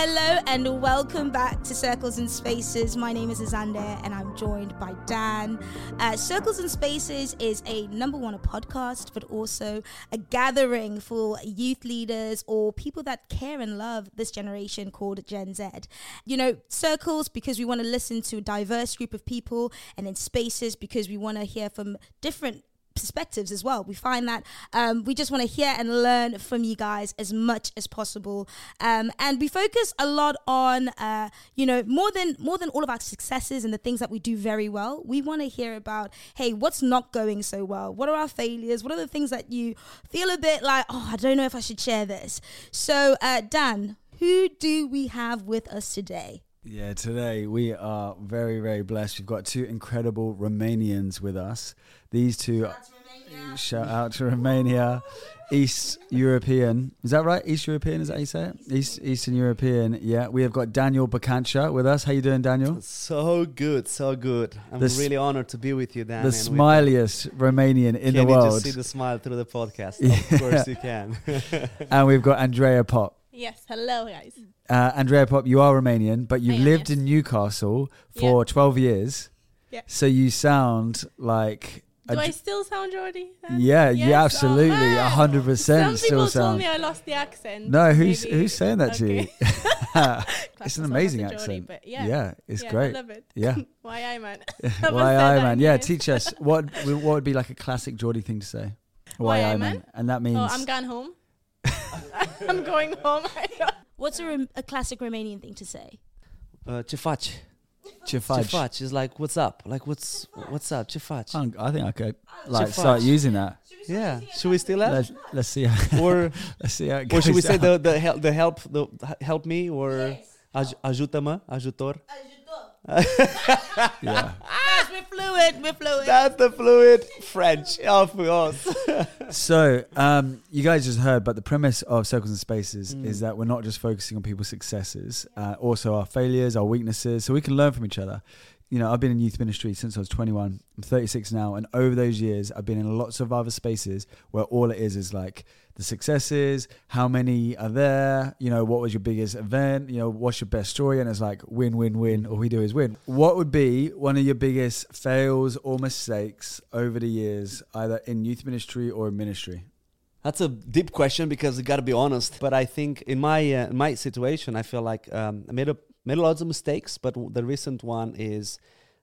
Hello and welcome back to Circles and Spaces. My name is Azande and I'm joined by Dan. Uh, Circles and Spaces is a number one a podcast, but also a gathering for youth leaders or people that care and love this generation called Gen Z. You know, Circles because we want to listen to a diverse group of people, and in Spaces because we want to hear from different perspectives as well. We find that um, we just want to hear and learn from you guys as much as possible, um, and we focus a lot on uh, you know more than more than all of our successes and the things that we do very well. We want to hear about hey, what's not going so well? What are our failures? What are the things that you feel a bit like oh, I don't know if I should share this. So uh, Dan, who do we have with us today? Yeah, today we are very, very blessed. We've got two incredible Romanians with us. These two, shout out to Romania, East European. Is that right? East European, is that how you say it? East Eastern European. Yeah, we have got Daniel Bakancha with us. How you doing, Daniel? So good, so good. I'm The s- really honored to be with you, Dan. The and smiliest Romanian in Can the you world. just see the smile through the podcast? Yeah. Of course you can. and we've got Andrea Pop. Yes, hello guys. Uh, Andrea Pop, you are Romanian, but you've am, lived yes. in Newcastle for 12 years. Yeah. So you sound like. Do I still sound Geordie? then? yeah, Yes? Oh, absolutely, man. a hundred Some percent still people told me I lost the accent. No, who's Maybe- who's saying that to you? It's an amazing Geordie, accent. but yeah, it's yeah, great. I love it. Yeah. Why I man? Why I man? Yeah, teach us what what would be like a classic Geordie thing to say. Why I I man? and that means Oh, I'm gone home. I'm going home. What's a, Rom- a classic Romanian thing to say? Uh, ce faci? ce Ce faci is like, what's up? Like, what's what's up? Ce faci? I'm- I think I could like Ce start using that. Yeah. Should we still that? Let's, let's see how or let's see how it or should we say down. the the help the help the help me or aj- ajută-mă, ajutor? yeah. Guys, we're fluid. We're fluid. That's the fluid French, of course. So, um, you guys just heard, but the premise of Circles and Spaces Mm. is that we're not just focusing on people's successes, uh, also our failures, our weaknesses, so we can learn from each other. You know, I've been in youth ministry since I was 21. I'm 36 now, and over those years, I've been in lots of other spaces where all it is is like the successes, how many are there, you know, what was your biggest event, you know, what's your best story, and it's like win, win, win. All we do is win. What would be one of your biggest fails or mistakes over the years, either in youth ministry or in ministry? That's a deep question because you got to be honest. But I think in my uh, my situation, I feel like um, I made a made lots of mistakes. But the recent one is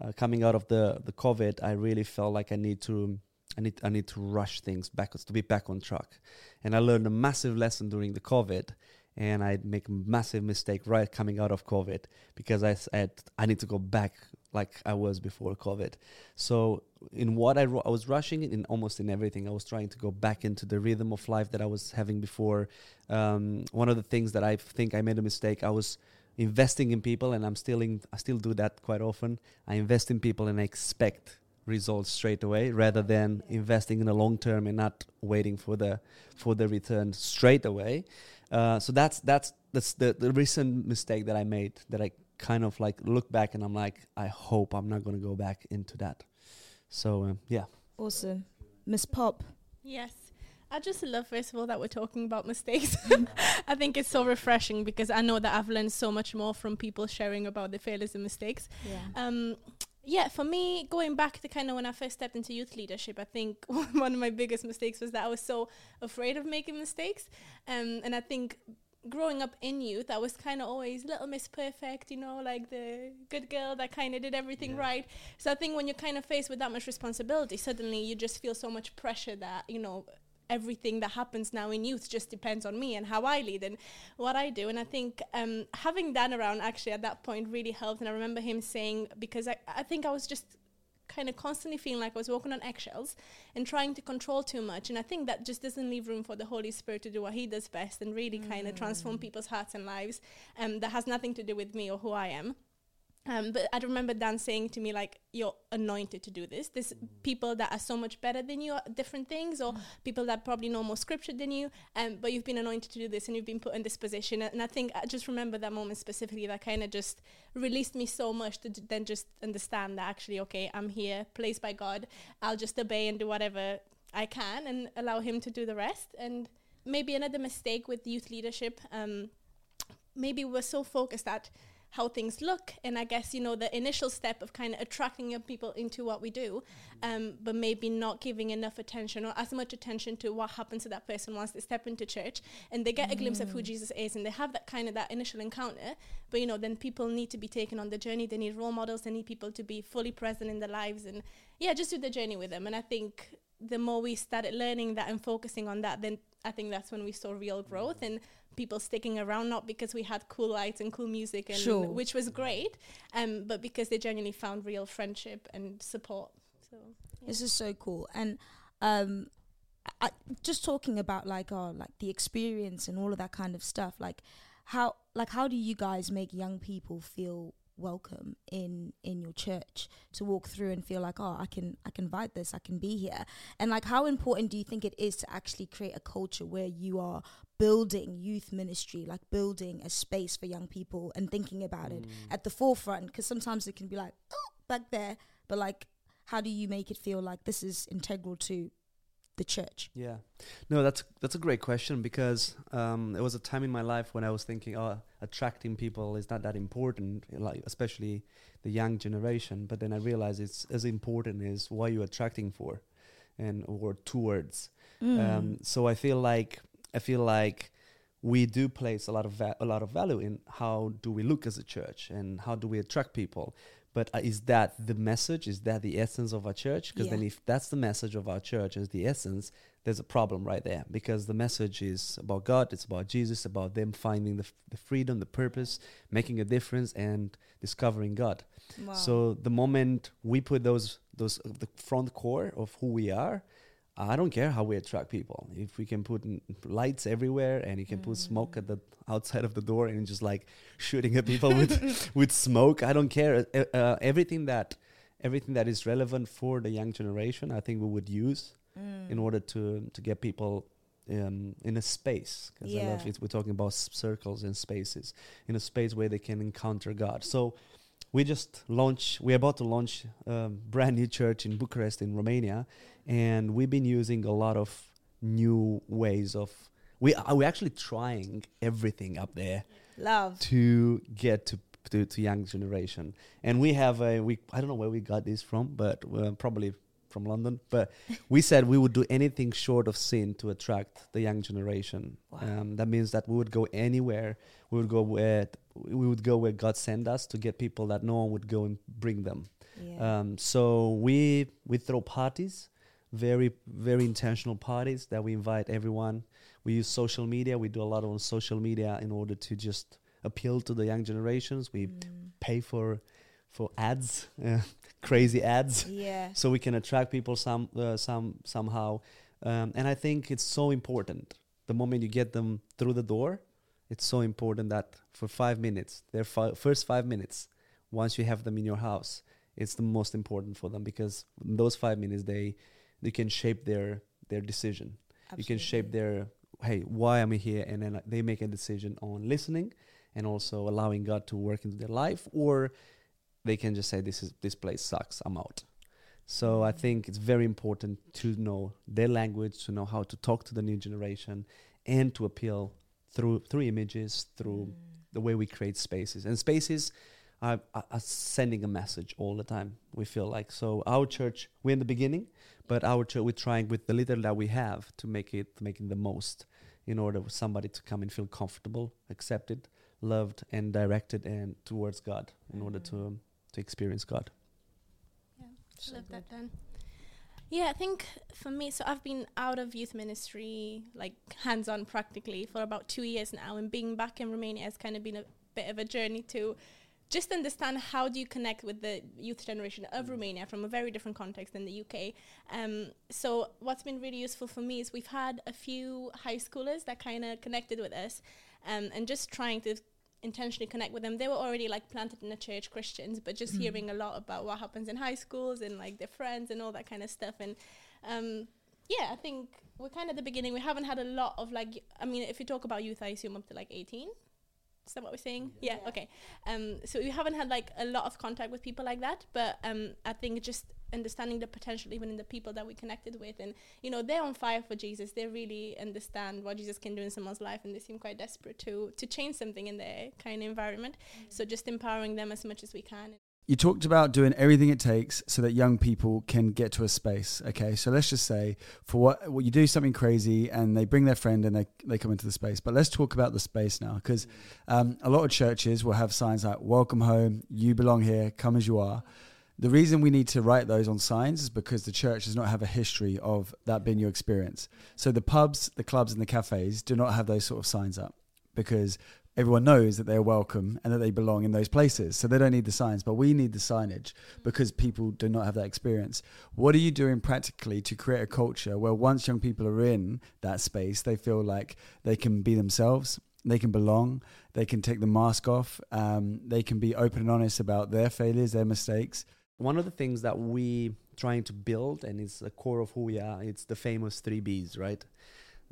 uh, coming out of the the COVID. I really felt like I need to I need I need to rush things backwards to be back on track. And I learned a massive lesson during the COVID. And I make a massive mistake right coming out of COVID because I said I need to go back like I was before COVID. So in what I, ru- I was rushing in almost in everything. I was trying to go back into the rhythm of life that I was having before. Um, one of the things that I think I made a mistake. I was investing in people, and I'm still in, I still do that quite often. I invest in people and I expect results straight away rather than investing in the long term and not waiting for the for the return straight away. Uh, so that's that's that's the, the recent mistake that I made that I kind of like look back and I'm like I hope I'm not going to go back into that. So um, yeah. Awesome. Miss Pop. Yes. I just love, first of all, that we're talking about mistakes. I think it's so refreshing because I know that I've learned so much more from people sharing about their failures and mistakes. Yeah. Um, yeah, for me, going back to kind of when I first stepped into youth leadership, I think one of my biggest mistakes was that I was so afraid of making mistakes. Um, and I think growing up in youth, I was kind of always little Miss Perfect, you know, like the good girl that kind of did everything right. So I think when you're kind of faced with that much responsibility, suddenly you just feel so much pressure that, you know, everything that happens now in youth just depends on me and how I lead and what I do. And I think um, having Dan around actually at that point really helped. And I remember him saying, because I, I think I was just kind of constantly feeling like I was walking on eggshells and trying to control too much. And I think that just doesn't leave room for the Holy Spirit to do what He does best and really kind of transform people's hearts and lives. Um, that has nothing to do with me or who I am. Um, but I remember Dan saying to me, like, you're anointed to do this. There's people that are so much better than you at different things, or people that probably know more scripture than you, um, but you've been anointed to do this and you've been put in this position. And I think I just remember that moment specifically that kind of just released me so much to d- then just understand that actually, okay, I'm here, placed by God. I'll just obey and do whatever I can and allow Him to do the rest. And maybe another mistake with youth leadership. Um, maybe we're so focused at how things look and i guess you know the initial step of kind of attracting young people into what we do um, but maybe not giving enough attention or as much attention to what happens to that person once they step into church and they get a glimpse of who jesus is and they have that kind of that initial encounter but you know then people need to be taken on the journey they need role models they need people to be fully present in their lives and yeah just do the journey with them and i think the more we started learning that and focusing on that then i think that's when we saw real growth and people sticking around not because we had cool lights and cool music and Sure. which was great um but because they genuinely found real friendship and support so yeah. This is so cool. And um, I, just talking about like oh like the experience and all of that kind of stuff. Like how like how do you guys make young people feel welcome in in your church to walk through and feel like oh I can I can vibe this I can be here. And like how important do you think it is to actually create a culture where you are building youth ministry like building a space for young people and thinking about it mm. at the forefront? Because sometimes it can be like oh back there. But like how do you make it feel like this is integral to the church Yeah, no, that's that's a great question because um, there was a time in my life when I was thinking, oh, attracting people is not that important, like especially the young generation. But then I realized it's as important as why you're attracting for, and or towards. Mm. Um, so I feel like I feel like we do place a lot of va- a lot of value in how do we look as a church and how do we attract people. But uh, is that the message? Is that the essence of our church? Because then, if that's the message of our church, is the essence, there's a problem right there. Because the message is about God, it's about Jesus, about them finding the, f- the freedom, the purpose, making a difference, and discovering God. Wow. So the moment we put those those uh, the front core of who we are, I don't care how we attract people. If we can put n- lights everywhere and you can put smoke at the outside of the door and just like shooting at people with with smoke, I don't care. Uh, uh, everything that everything that is relevant for the young generation, I think we would use Mm. in order to to get people um, in a space because I love Yeah. it. We're talking about s- circles and spaces in a space where they can encounter God. So we just launched. We're about to launch a brand new church in Bucharest in Romania, and we've been using a lot of new ways of. We are we're actually trying everything up there love to get to to, to young generation. And we have a we I don't know where we got this from, but uh, probably from London. But we said we would do anything short of sin to attract the young generation. Wow. Um, that means that we would go anywhere. We would go where we would go where God sent us to get people that no one would go and bring them. yeah Um, so we we throw parties, very very intentional parties that we invite everyone. We use social media. We do a lot on social media in order to just appeal to the young generations. We Mm. pay for for ads, uh, crazy ads, yeah so we can attract people some uh, some somehow. Um, and I think it's so important. The moment you get them through the door, it's so important that for five minutes, their fi- first five minutes, once you have them in your house, it's the most important for them because in those five minutes they they can shape their their decision. You can shape their hey, why am I here? And then they make a decision on listening and also allowing God to work into their life, or they can just say this is this place sucks, I'm out. So I mm-hmm. think it's very important to know their language, to know how to talk to the new generation, and to appeal through through images, through Mm. the way we create spaces. And spaces are, are, are sending a message all the time. We feel like so. Our church, we're in the beginning, but our church, we're trying with the little that we have to make it making the most in order for somebody to come and feel comfortable, accepted, loved, and directed, and towards God in order to um, to experience God. Yeah, So love that good. then. Yeah, I think for me, so I've been out of youth ministry, like hands on practically, for about two years now. And being back in Romania has kind of been a bit of a journey to just understand how do you connect with the youth generation of Romania from a very different context than the UK. Um, so what's been really useful for me is we've had a few high schoolers that kind of connected with us, um, and just trying to intentionally connect with them. They were already like planted in the church Christians, but just Mhm. hearing a lot about what happens in high schools and like their friends and all that kind of stuff. And um, yeah, I think we're kind of at the beginning. We haven't had a lot of like, I mean, if you talk about youth, I assume up to like 18. Is that what we're saying? Yeah. Okay. Um, so we haven't had like a lot of contact with people like that, but um, I think just understanding the potential even in the people that we connected with. And you know they're on fire for jesus. They really understand what jesus can do in someone's life and they seem quite desperate to to change something in their kind of environment. So just empowering them as much as we can. You talked about doing everything it takes so that young people can get to a space. Okay, so let's just say for what, what you do something crazy and they bring their friend and they, they come into the space. But let's talk about the space now because um, a lot of churches will have signs like "Welcome home," "You belong here," "Come as you are." The reason we need to write those on signs is because the church does not have a history of that being your experience. So the pubs, the clubs, and the cafes do not have those sort of signs up because everyone knows that they're welcome and that they belong in those places. So they don't need the signs, but we need the signage because people do not have that experience. What are you doing practically to create a culture where once young people are in that space, they feel like they can be themselves, they can belong, they can take the mask off, um, they can be open and honest about their failures, their mistakes. One of the things that we trying to build and it's the core of who we are, it's the famous three B's, right?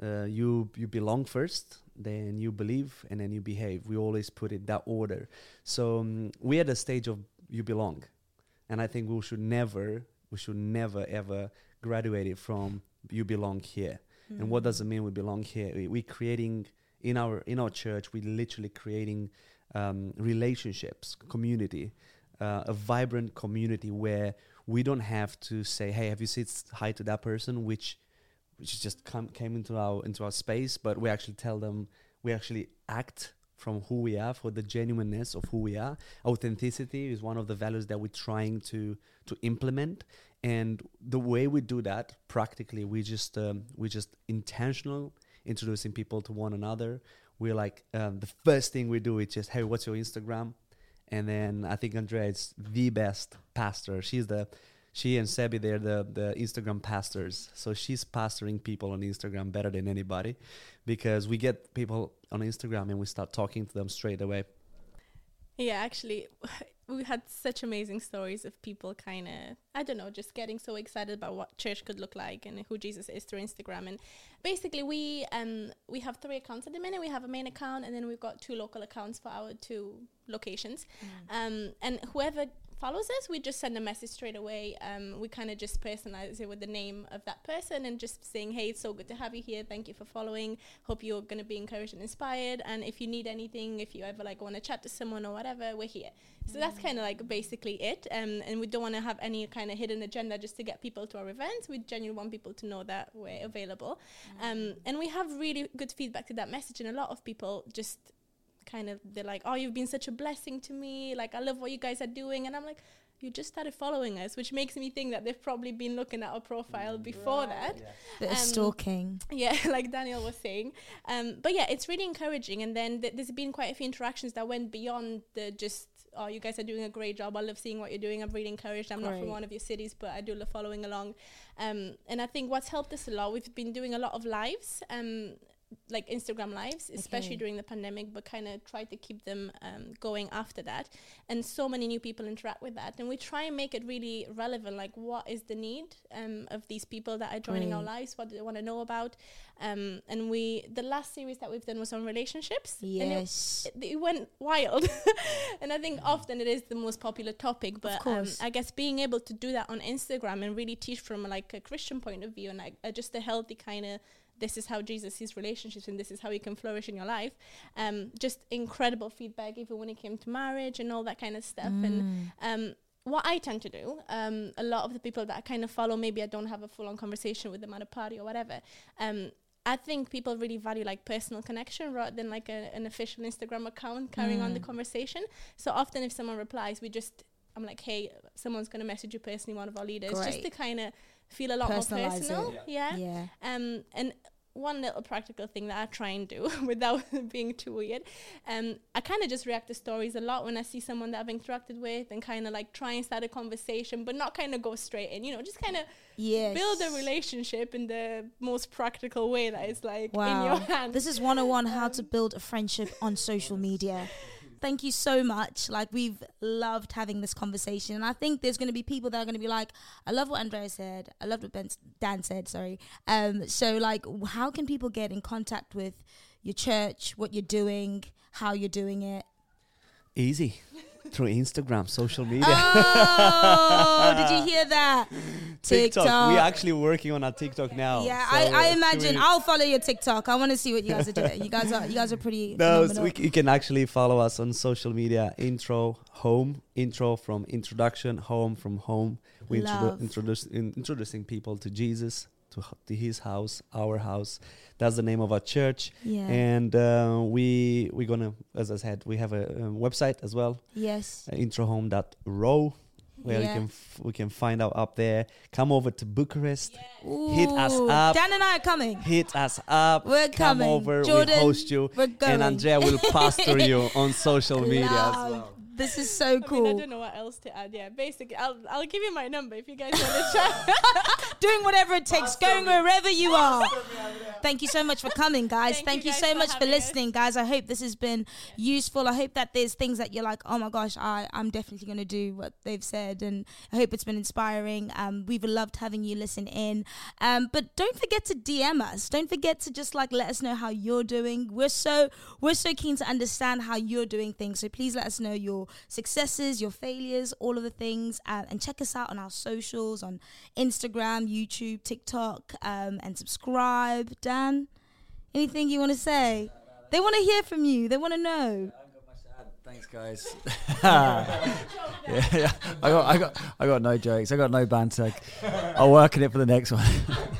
Uh, you you belong first, then you believe, and then you behave. We always put it that order. So um, we're at a stage of you belong, and I think we should never, we should never ever graduate it from you belong here. Mm. And what does it mean we belong here? We, we're creating in our in our church. We're literally creating um, relationships, community, uh, a vibrant community where we don't have to say, "Hey, have you said hi to that person?" Which which just came into our into our space, but we actually tell them we actually act from who we are for the genuineness of who we are. Authenticity is one of the values that we're trying to to implement, and the way we do that practically, we just um, we just intentional introducing people to one another. We're like um, the first thing we do is just hey, what's your Instagram? And then I think Andrea is the best pastor. She's the she and Sebi, they're the, the Instagram pastors. So she's pastoring people on Instagram better than anybody because we get people on Instagram and we start talking to them straight away. Yeah, actually, we had such amazing stories of people kind of, I don't know, just getting so excited about what church could look like and who Jesus is through Instagram. And basically, we um we have three accounts at the minute. We have a main account, and then we've got two local accounts for our two locations. Mm. Um, and whoever follows us, we just send a message straight away. Um, we kind of just personalize it with the name of that person and just saying, hey, it's so good to have you here. Thank you for following. Hope you're going to be encouraged and inspired. And if you need anything, if you ever like want to chat to someone or whatever, we're here. So that's kind of like basically it. Um, and we don't want to have any kind of hidden agenda just to get people to our events. We genuinely want people to know that we're available. Um, and we have really good feedback to that message. And a lot of people just kind of they're like, "Oh, you've been such a blessing to me. Like, I love what you guys are doing." And I'm like, "You just started following us," which makes me think that they've probably been looking at our profile mm, before right. that. Yeah. Bit um, of stalking. Yeah, like Daniel was saying. Um, but yeah, it's really encouraging. And then th- there's been quite a few interactions that went beyond the just oh, you guys are doing a great job. I love seeing what you're doing. I'm really encouraged. I'm great. not from one of your cities, but I do love following along. Um, and I think what's helped us a lot, we've been doing a lot of lives. Um, like Instagram lives, especially okay. during the pandemic, but kind of try to keep them um, going after that. And so many new people interact with that, and we try and make it really relevant. Like, what is the need um, of these people that are joining our lives? What do they want to know about? Um, and we, the last series that we've done was on relationships. Yes, it, it, it, went wild, and I think often it is the most popular topic. But um, I guess being able to do that on Instagram and really teach from like a Christian point of view and like uh, just a healthy kind of this is how Jesus sees relationships and this is how he can flourish in your life. Um, just incredible feedback, even when it came to marriage and all that kind of stuff. Mm. And um, what I tend to do, um, a lot of the people that I kind of follow, maybe I don't have a full on conversation with them at a party or whatever. Um, I think people really value like personal connection rather than like a, an official Instagram account carrying mm. on the mm. conversation. So often, if someone replies, we just I'm like, hey, someone's gonna message you personally, one of our leaders, Great. just to kind of feel a lot more personal. Yeah. yeah. Um, and one little practical thing that I try and do without being too weird. Um, I kind of just react to stories a lot when I see someone that I've interacted with and kind of like try and start a conversation, but not kind of go straight in, you know, just kind of yes. build a relationship in the most practical way that is like wow. in your hand. This is 101 um, how to build a friendship on social media thank you so much. Like we've loved having this conversation, and I think there's going to be people that are going to be like, "I love what Andrea said. I love what ben, Dan said." Sorry. Um. So like, how can people get in contact with your church, what you're doing, how you're doing it? Easy. Through Instagram, social media. Oh, did you hear that? TikTok. We're actually working on our TikTok now. Yeah, so, I, I imagine I'll follow your TikTok. I want to see what you guys are doing. You guys are you guys are pretty. No, so we, c- you can actually follow us on social media. Intro home, intro from introduction, home from home. We introdu- introduce in, introducing people to Jesus, to, to His house, our house. That's the name of our church, yeah. and uh, we we're gonna, as I said, we have a, um website as well, yes. uh, introhome.ro, where Yeah. you can f- we can find out up there. Come over to Bucharest, hit us up. Dan and I are coming. hit us up. We're come coming. over, Jordan, we host you, We're going. and Andrea will pastor you on social media as well. This is so I mean, I don't know what else to add. Yeah, basically, I'll I'll give you my number if you guys want to chat. Doing whatever it takes, going wherever you are. Thank you so much for coming, guys. Thank Thank, you you, so for much for having us. listening, guys. I hope this has been useful. I hope that there's things that you're like, oh my gosh, I, I'm definitely going to do what they've said. And I hope it's been inspiring. Um, we've loved having you listen in. Um, but don't forget to DM us. Don't forget to just like let us know how you're doing. We're so we're so keen to understand how you're doing things. So please let us know your successes, your failures, all of the things, uh, and check us out on our socials on Instagram, YouTube, TikTok, um, and subscribe. Dan, anything you want to say? They want to hear from you. They want to know. Thanks, guys. yeah, yeah. I got, I got, I got no jokes. I got no banter. I'll work on it for the next one.